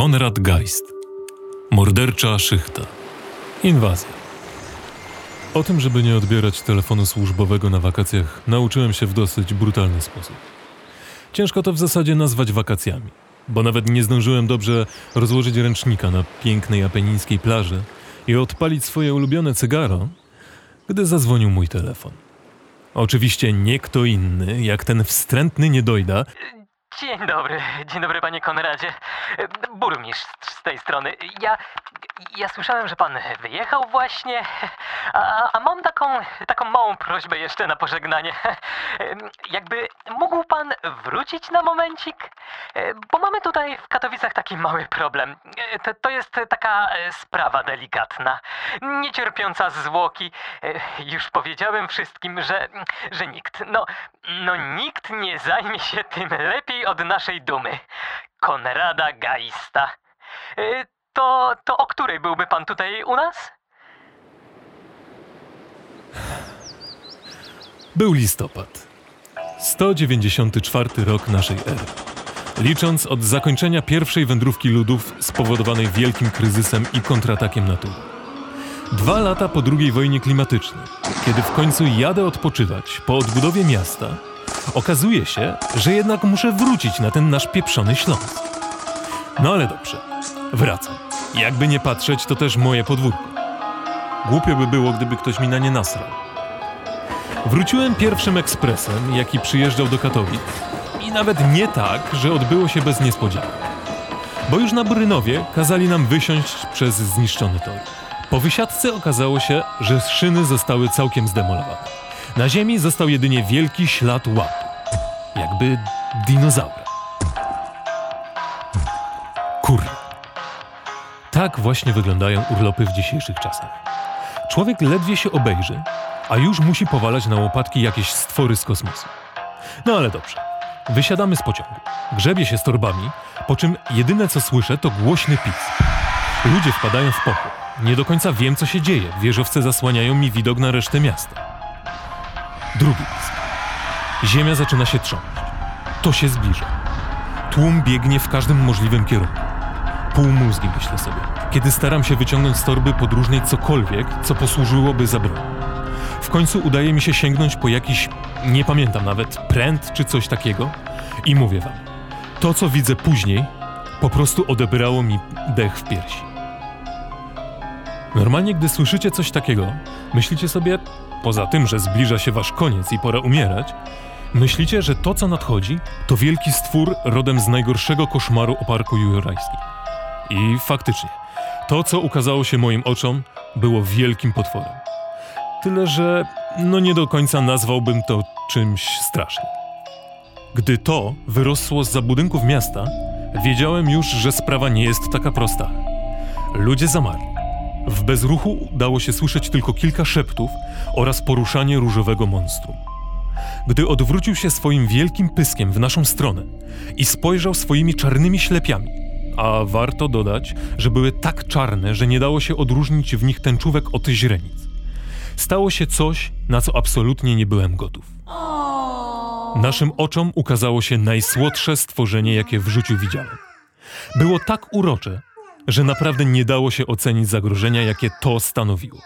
Konrad Geist. Mordercza szychta. Inwazja. O tym, żeby nie odbierać telefonu służbowego na wakacjach, nauczyłem się w dosyć brutalny sposób. Ciężko to w zasadzie nazwać wakacjami, bo nawet nie zdążyłem dobrze rozłożyć ręcznika na pięknej apenińskiej plaży i odpalić swoje ulubione cygaro, gdy zadzwonił mój telefon. Oczywiście nie kto inny, jak ten wstrętny niedojda, Dzień dobry, dzień dobry panie Konradzie. Burmistrz z tej strony. Ja, ja słyszałem, że pan wyjechał właśnie, a, a mam taką, taką małą prośbę jeszcze na pożegnanie. Jakby mógł pan wrócić na momencik? Bo mamy tutaj w Katowicach taki mały problem. To, to jest taka sprawa delikatna, niecierpiąca zwłoki. Już powiedziałem wszystkim, że, że nikt, no, no nikt nie zajmie się tym lepiej od naszej dumy. Konrada Geista. To, to o której byłby pan tutaj u nas? Był listopad. 194 rok naszej ery. Licząc od zakończenia pierwszej wędrówki ludów spowodowanej wielkim kryzysem i kontratakiem natury. Dwa lata po II wojnie klimatycznej, kiedy w końcu jadę odpoczywać po odbudowie miasta, okazuje się, że jednak muszę wrócić na ten nasz pieprzony Śląsk. No ale dobrze, wracam. Jakby nie patrzeć, to też moje podwórko. Głupio by było, gdyby ktoś mi na nie nasrał. Wróciłem pierwszym ekspresem, jaki przyjeżdżał do Katowic. I nawet nie tak, że odbyło się bez niespodzianek. Bo już na Brynowie kazali nam wysiąść przez zniszczony tor. Po wysiadce okazało się, że szyny zostały całkiem zdemolowane. Na ziemi został jedynie wielki ślad łap. Jakby dinozaura. Tak właśnie wyglądają urlopy w dzisiejszych czasach. Człowiek ledwie się obejrzy, a już musi powalać na łopatki jakieś stwory z kosmosu. No ale dobrze. Wysiadamy z pociągu. Grzebie się z torbami, po czym jedyne co słyszę to głośny pisk. Ludzie wpadają w pokój. Nie do końca wiem co się dzieje. Wieżowce zasłaniają mi widok na resztę miasta. Drugi pisk. Ziemia zaczyna się trząść. To się zbliża. Tłum biegnie w każdym możliwym kierunku. Półmózgi myślę sobie, kiedy staram się wyciągnąć z torby podróżnej cokolwiek, co posłużyłoby za broń. W końcu udaje mi się sięgnąć po jakiś, nie pamiętam nawet, pręt czy coś takiego i mówię wam, to co widzę później, po prostu odebrało mi dech w piersi. Normalnie, gdy słyszycie coś takiego, myślicie sobie, poza tym, że zbliża się wasz koniec i pora umierać, myślicie, że to, co nadchodzi, to wielki stwór rodem z najgorszego koszmaru o parku jurajskim. I faktycznie, to, co ukazało się moim oczom, było wielkim potworem. Tyle, że no nie do końca nazwałbym to czymś strasznym. Gdy to wyrosło z budynków miasta, wiedziałem już, że sprawa nie jest taka prosta. Ludzie zamarli. W bezruchu udało się słyszeć tylko kilka szeptów oraz poruszanie różowego monstrum. Gdy odwrócił się swoim wielkim pyskiem w naszą stronę i spojrzał swoimi czarnymi ślepiami, a warto dodać, że były tak czarne, że nie dało się odróżnić w nich tęczówek od źrenic. Stało się coś, na co absolutnie nie byłem gotów. Naszym oczom ukazało się najsłodsze stworzenie, jakie w życiu widziałem. Było tak urocze, że naprawdę nie dało się ocenić zagrożenia, jakie to stanowiło.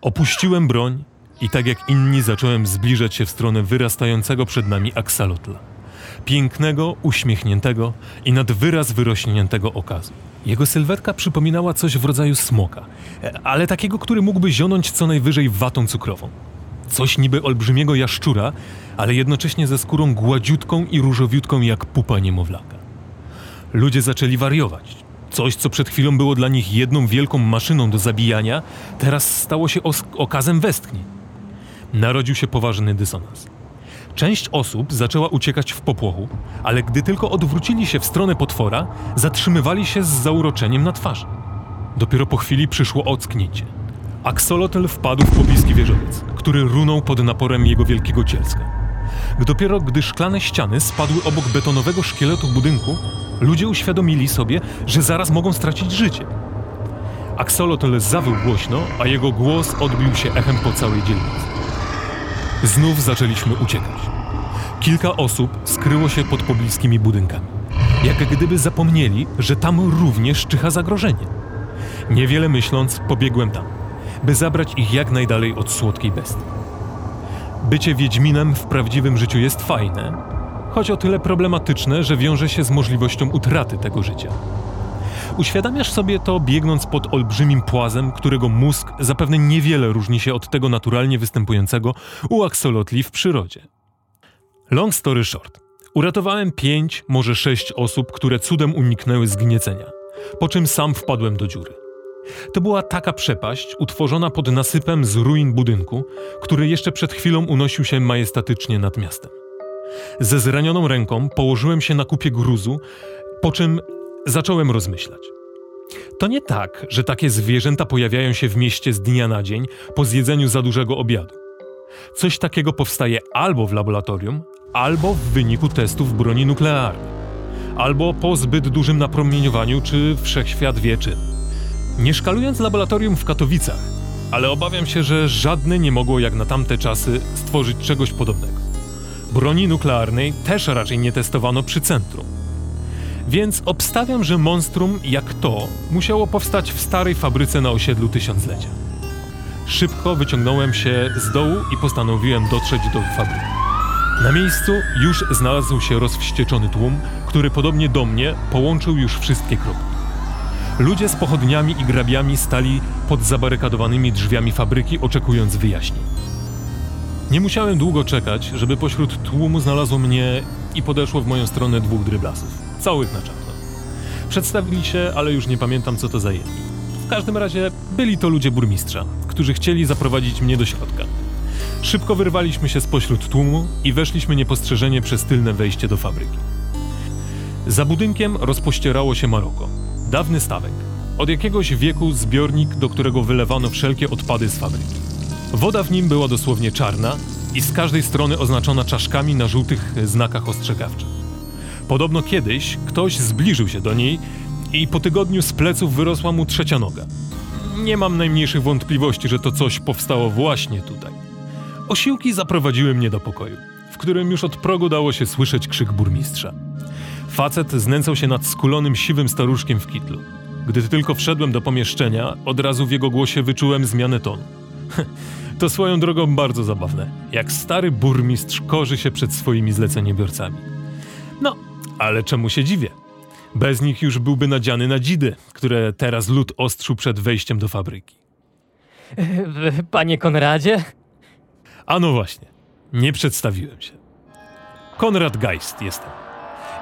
Opuściłem broń i tak jak inni zacząłem zbliżać się w stronę wyrastającego przed nami aksalotla. Pięknego, uśmiechniętego i nad wyraz wyrośniętego okazu. Jego sylwetka przypominała coś w rodzaju smoka, ale takiego, który mógłby zionąć co najwyżej watą cukrową. Coś niby olbrzymiego jaszczura, ale jednocześnie ze skórą gładziutką i różowiutką jak pupa niemowlaka. Ludzie zaczęli wariować. Coś, co przed chwilą było dla nich jedną wielką maszyną do zabijania, teraz stało się okazem westchnień. Narodził się poważny dysonans. Część osób zaczęła uciekać w popłochu, ale gdy tylko odwrócili się w stronę potwora, zatrzymywali się z zauroczeniem na twarzy. Dopiero po chwili przyszło ocknięcie. Aksolotl wpadł w pobliski wieżowiec, który runął pod naporem jego wielkiego cielska. Dopiero gdy szklane ściany spadły obok betonowego szkieletu budynku, ludzie uświadomili sobie, że zaraz mogą stracić życie. Aksolotl zawył głośno, a jego głos odbił się echem po całej dzielnicy. Znów zaczęliśmy uciekać. Kilka osób skryło się pod pobliskimi budynkami. Jak gdyby zapomnieli, że tam również czyha zagrożenie. Niewiele myśląc, pobiegłem tam, by zabrać ich jak najdalej od słodkiej bestii. Bycie Wiedźminem w prawdziwym życiu jest fajne, choć o tyle problematyczne, że wiąże się z możliwością utraty tego życia. Uświadamiasz sobie to biegnąc pod olbrzymim płazem, którego mózg zapewne niewiele różni się od tego naturalnie występującego u aksolotli w przyrodzie. Long story short. Uratowałem pięć, może sześć osób, które cudem uniknęły zgniecenia, po czym sam wpadłem do dziury. To była taka przepaść utworzona pod nasypem z ruin budynku, który jeszcze przed chwilą unosił się majestatycznie nad miastem. Ze zranioną ręką położyłem się na kupie gruzu, po czym zacząłem rozmyślać. To nie tak, że takie zwierzęta pojawiają się w mieście z dnia na dzień po zjedzeniu za dużego obiadu. Coś takiego powstaje albo w laboratorium, albo w wyniku testów broni nuklearnej, albo po zbyt dużym napromieniowaniu, czy wszechświat wie czym. Nie szkalując laboratorium w Katowicach, ale obawiam się, że żadne nie mogło jak na tamte czasy stworzyć czegoś podobnego. Broni nuklearnej też raczej nie testowano przy centrum. Więc obstawiam, że monstrum jak to musiało powstać w starej fabryce na osiedlu Tysiąclecia. Szybko wyciągnąłem się z dołu i postanowiłem dotrzeć do fabryki. Na miejscu już znalazł się rozwścieczony tłum, który podobnie do mnie połączył już wszystkie kropki. Ludzie z pochodniami i grabiami stali pod zabarykadowanymi drzwiami fabryki, oczekując wyjaśnień. Nie musiałem długo czekać, żeby pośród tłumu znalazło mnie i podeszło w moją stronę dwóch dryblasów, całych na czarno. Przedstawili się, ale już nie pamiętam, co to za jedni. W każdym razie byli to ludzie burmistrza, którzy chcieli zaprowadzić mnie do środka. Szybko wyrwaliśmy się spośród tłumu i weszliśmy niepostrzeżenie przez tylne wejście do fabryki. Za budynkiem rozpościerało się Maroko, dawny stawek. Od jakiegoś wieku zbiornik, do którego wylewano wszelkie odpady z fabryki. Woda w nim była dosłownie czarna i z każdej strony oznaczona czaszkami na żółtych znakach ostrzegawczych. Podobno kiedyś ktoś zbliżył się do niej i po tygodniu z pleców wyrosła mu trzecia noga. Nie mam najmniejszych wątpliwości, że to coś powstało właśnie tutaj. Osiłki zaprowadziły mnie do pokoju, w którym już od progu dało się słyszeć krzyk burmistrza. Facet znęcał się nad skulonym siwym staruszkiem w kitlu. Gdy tylko wszedłem do pomieszczenia, od razu w jego głosie wyczułem zmianę tonu. To swoją drogą bardzo zabawne, jak stary burmistrz korzy się przed swoimi zleceniobiorcami. No, ale czemu się dziwię? Bez nich już byłby nadziany na dzidy, które teraz lud ostrzył przed wejściem do fabryki. Panie Konradzie? A no właśnie, nie przedstawiłem się. Konrad Geist jestem.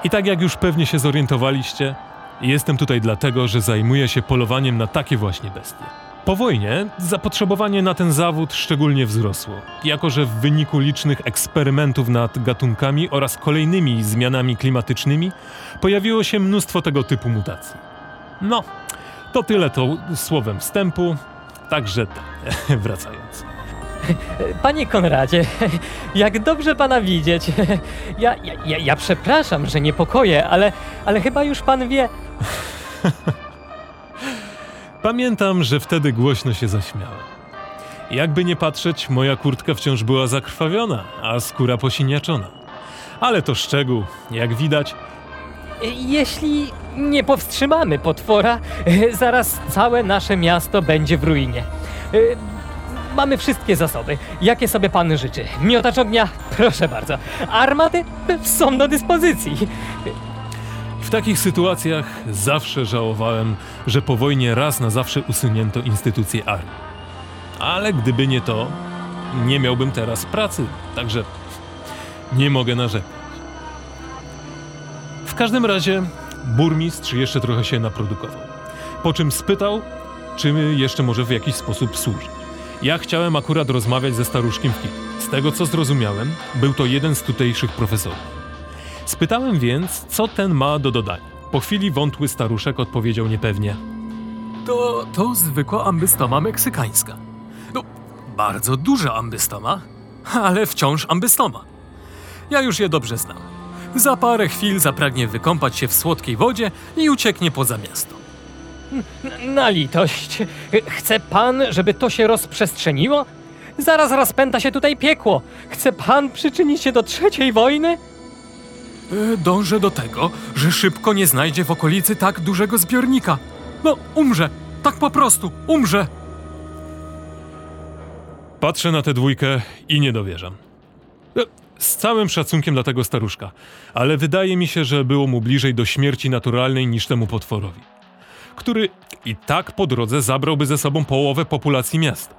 I tak jak już pewnie się zorientowaliście, jestem tutaj dlatego, że zajmuję się polowaniem na takie właśnie bestie. Po wojnie zapotrzebowanie na ten zawód szczególnie wzrosło, jako że w wyniku licznych eksperymentów nad gatunkami oraz kolejnymi zmianami klimatycznymi pojawiło się mnóstwo tego typu mutacji. No, to tyle to słowem wstępu, także tak, wracając. Panie Konradzie, jak dobrze pana widzieć. Ja, ja, ja, przepraszam, że niepokoję, ale, ale chyba już pan wie. Pamiętam, że wtedy głośno się zaśmiałem. Jakby nie patrzeć, moja kurtka wciąż była zakrwawiona, a skóra posiniaczona. Ale to szczegół, jak widać, Jeśli nie powstrzymamy potwora, zaraz całe nasze miasto będzie w ruinie. Mamy wszystkie zasoby, jakie sobie pan życzy. Miotacz ognia, proszę bardzo. Armaty są do dyspozycji. w takich sytuacjach zawsze żałowałem, że po wojnie raz na zawsze usunięto instytucję armii. Ale gdyby nie to, nie miałbym teraz pracy, także nie mogę narzekać. W każdym razie burmistrz jeszcze trochę się naprodukował. Po czym spytał, czy jeszcze może w jakiś sposób służyć. Ja chciałem akurat rozmawiać ze staruszkiem w kitlu. Z tego co zrozumiałem, był to jeden z tutejszych profesorów. Spytałem więc, co ten ma do dodania. Po chwili wątły staruszek odpowiedział niepewnie. To, to zwykła ambystoma meksykańska. No, bardzo duża ambystoma, ale wciąż ambystoma. Ja już je dobrze znam. Za parę chwil zapragnie wykąpać się w słodkiej wodzie i ucieknie poza miasto. Na litość. Chce pan, żeby to się rozprzestrzeniło? Zaraz rozpęta się tutaj piekło. Chce pan przyczynić się do trzeciej wojny? E, Dążę do tego, że szybko nie znajdzie w okolicy tak dużego zbiornika. No, umrze. Tak po prostu, umrze. Patrzę na tę dwójkę i nie dowierzam. E, Z całym szacunkiem dla tego staruszka, ale wydaje mi się, że było mu bliżej do śmierci naturalnej niż temu potworowi, który i tak po drodze zabrałby ze sobą połowę populacji miasta.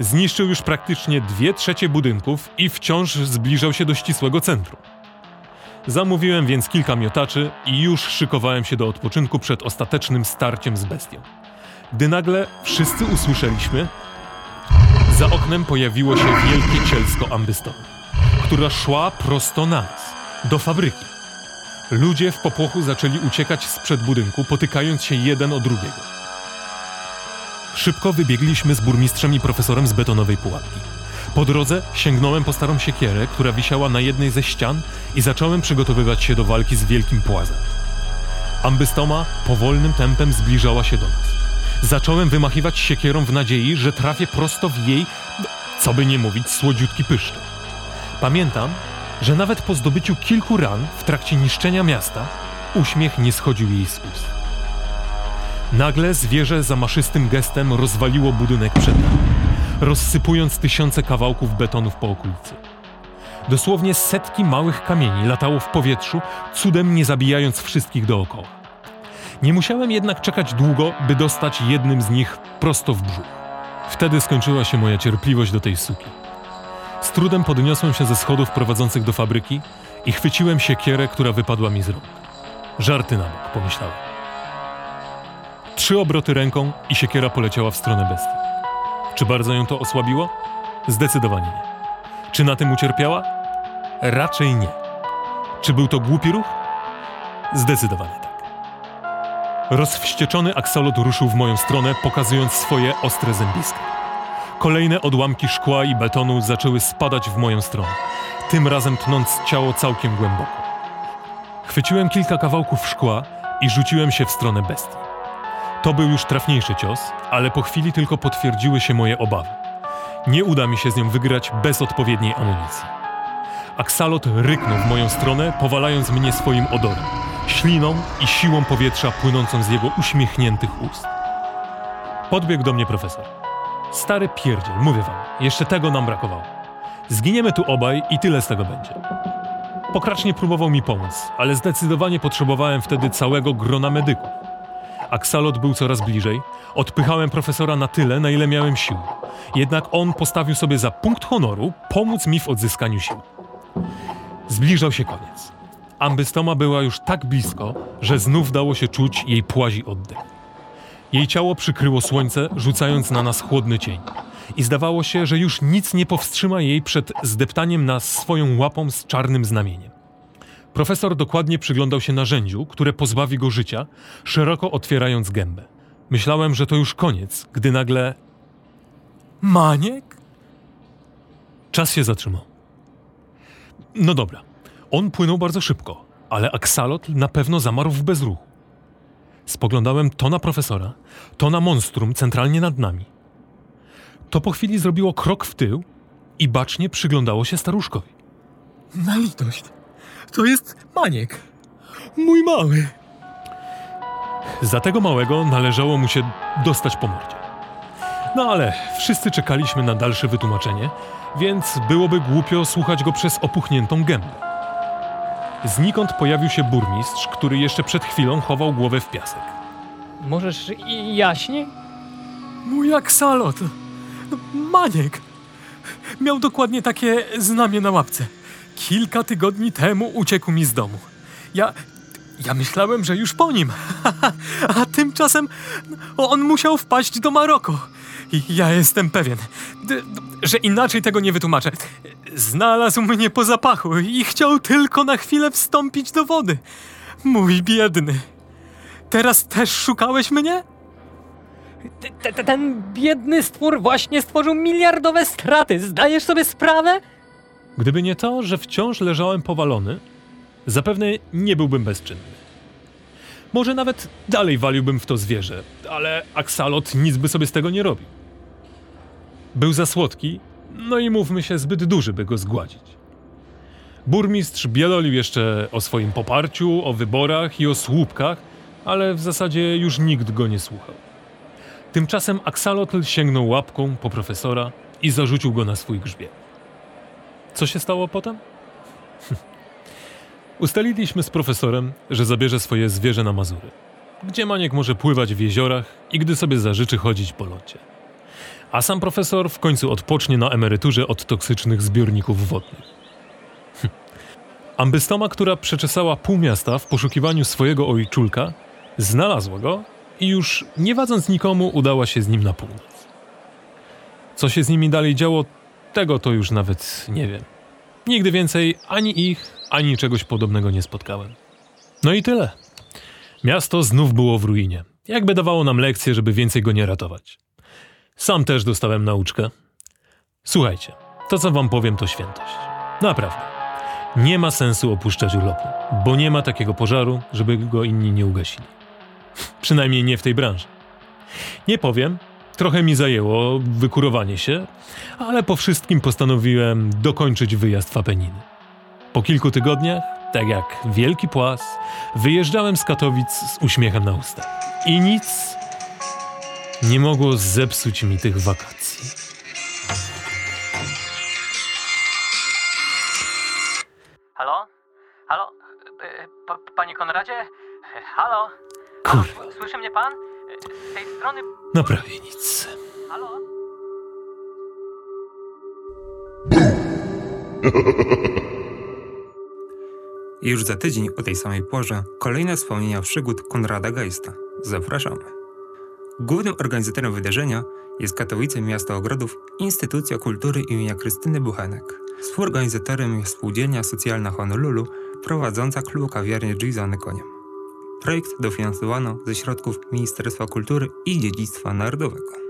Zniszczył już praktycznie dwie trzecie budynków i wciąż zbliżał się do ścisłego centrum. Zamówiłem więc kilka miotaczy i już szykowałem się do odpoczynku przed ostatecznym starciem z bestią. Gdy nagle wszyscy usłyszeliśmy, za oknem pojawiło się wielkie cielsko ambystowe, która szła prosto na nas, do fabryki. Ludzie w popłochu zaczęli uciekać sprzed budynku, potykając się jeden o drugiego. Szybko wybiegliśmy z burmistrzem i profesorem z betonowej pułapki. Po drodze sięgnąłem po starą siekierę, która wisiała na jednej ze ścian i zacząłem przygotowywać się do walki z wielkim płazem. Ambystoma powolnym tempem zbliżała się do nas. Zacząłem wymachiwać siekierą w nadziei, że trafię prosto w jej, co by nie mówić, słodziutki pyszczek. Pamiętam, że nawet po zdobyciu kilku ran w trakcie niszczenia miasta, uśmiech nie schodził jej z ust. Nagle zwierzę zamaszystym gestem rozwaliło budynek przed nami, rozsypując tysiące kawałków betonów po okolicy. Dosłownie setki małych kamieni latało w powietrzu, cudem nie zabijając wszystkich dookoła. Nie musiałem jednak czekać długo, by dostać jednym z nich prosto w brzuch. Wtedy skończyła się moja cierpliwość do tej suki. Z trudem podniosłem się ze schodów prowadzących do fabryki i chwyciłem siekierę, która wypadła mi z rąk. Żarty na bok, pomyślałem. Trzy obroty ręką i siekiera poleciała w stronę bestii. Czy bardzo ją to osłabiło? Zdecydowanie nie. Czy na tym ucierpiała? Raczej nie. Czy był to głupi ruch? Zdecydowanie tak. Rozwścieczony aksolot ruszył w moją stronę, pokazując swoje ostre zębiska. Kolejne odłamki szkła i betonu zaczęły spadać w moją stronę, tym razem tnąc ciało całkiem głęboko. Chwyciłem kilka kawałków szkła i rzuciłem się w stronę bestii. To był już trafniejszy cios, ale po chwili tylko potwierdziły się moje obawy. Nie uda mi się z nią wygrać bez odpowiedniej amunicji. Aksalot ryknął w moją stronę, powalając mnie swoim odorem, śliną i siłą powietrza płynącą z jego uśmiechniętych ust. Podbiegł do mnie profesor. Stary pierdziel, mówię wam, jeszcze tego nam brakowało. Zginiemy tu obaj i tyle z tego będzie. Pokracznie próbował mi pomóc, ale zdecydowanie potrzebowałem wtedy całego grona medyków. Aksalot był coraz bliżej. Odpychałem profesora na tyle, na ile miałem sił. Jednak on postawił sobie za punkt honoru pomóc mi w odzyskaniu sił. Zbliżał się koniec. Ambystoma była już tak blisko, że znów dało się czuć jej płazi oddech. Jej ciało przykryło słońce, rzucając na nas chłodny cień. I zdawało się, że już nic nie powstrzyma jej przed zdeptaniem nas swoją łapą z czarnym znamieniem. Profesor dokładnie przyglądał się narzędziu, które pozbawi go życia, szeroko otwierając gębę. Myślałem, że to już koniec, gdy nagle Maniek? czas się zatrzymał. No dobra, on płynął bardzo szybko, ale aksalot na pewno zamarł w bezruchu. Spoglądałem to na profesora, to na monstrum centralnie nad nami. To po chwili zrobiło krok w tył i bacznie przyglądało się staruszkowi. Na litość. To jest Maniek. Mój mały. Za tego małego należało mu się dostać po mordzie. No ale wszyscy czekaliśmy na dalsze wytłumaczenie, więc byłoby głupio słuchać go przez opuchniętą gębę. Znikąd pojawił się burmistrz, który jeszcze przed chwilą chował głowę w piasek. Możesz i- jaśniej? Mój aksalot. No, Maniek. Miał dokładnie takie znamie na łapce. Kilka tygodni temu uciekł mi z domu. Ja. Ja myślałem, że już po nim. A tymczasem on musiał wpaść do Maroko. Ja jestem pewien, że inaczej tego nie wytłumaczę. Znalazł mnie po zapachu i chciał tylko na chwilę wstąpić do wody. Mój biedny. Teraz też szukałeś mnie? T- ten biedny stwór właśnie stworzył miliardowe straty. Zdajesz sobie sprawę? Gdyby nie to, że wciąż leżałem powalony, zapewne nie byłbym bezczynny. Może nawet dalej waliłbym w to zwierzę, ale aksalot nic by sobie z tego nie robił. Był za słodki, no i mówmy się, zbyt duży, by go zgładzić. Burmistrz bielolił jeszcze o swoim poparciu, o wyborach i o słupkach, ale w zasadzie już nikt go nie słuchał. Tymczasem Axalotl sięgnął łapką po profesora i zarzucił go na swój grzbiet. Co się stało potem? Ustaliliśmy z profesorem, że zabierze swoje zwierzę na Mazury, gdzie Maniek może pływać w jeziorach i gdy sobie zażyczy chodzić po locie. A sam profesor w końcu odpocznie na emeryturze od toksycznych zbiorników wodnych. Hm. Ambystoma, która przeczesała pół miasta w poszukiwaniu swojego ojczulka, znalazła go i już nie wadząc nikomu udała się z nim na północ. Co się z nimi dalej działo, tego to już nawet nie wiem. Nigdy więcej ani ich, ani czegoś podobnego nie spotkałem. No i tyle. Miasto znów było w ruinie. Jakby dawało nam lekcję, żeby więcej go nie ratować. Sam też dostałem nauczkę. Słuchajcie, to co wam powiem to świętość. Naprawdę. Nie ma sensu opuszczać urlopu, bo nie ma takiego pożaru, żeby go inni nie ugasili. Przynajmniej nie w tej branży. Nie powiem, trochę mi zajęło wykurowanie się, ale po wszystkim postanowiłem dokończyć wyjazd w Apeniny. Po kilku tygodniach, tak jak wielki płas, wyjeżdżałem z Katowic z uśmiechem na ustach. I nic nie mogło zepsuć mi tych wakacji. Halo? Halo? E, pa- Panie Konradzie? E, Halo? Kurwa, Słyszy mnie pan? E, Z tej strony... no prawie nic. Halo? Już za tydzień o tej samej porze kolejne wspomnienia przygód Konrada Geista. Zapraszamy. Głównym organizatorem wydarzenia jest Katowice Miasto Ogrodów Instytucja Kultury imienia Krystyny Buchenek. Współorganizatorem jest Spółdzielnia Socjalna Honolulu prowadząca klub kawiarnię Gizany Koniem. Projekt dofinansowano ze środków Ministerstwa Kultury i Dziedzictwa Narodowego.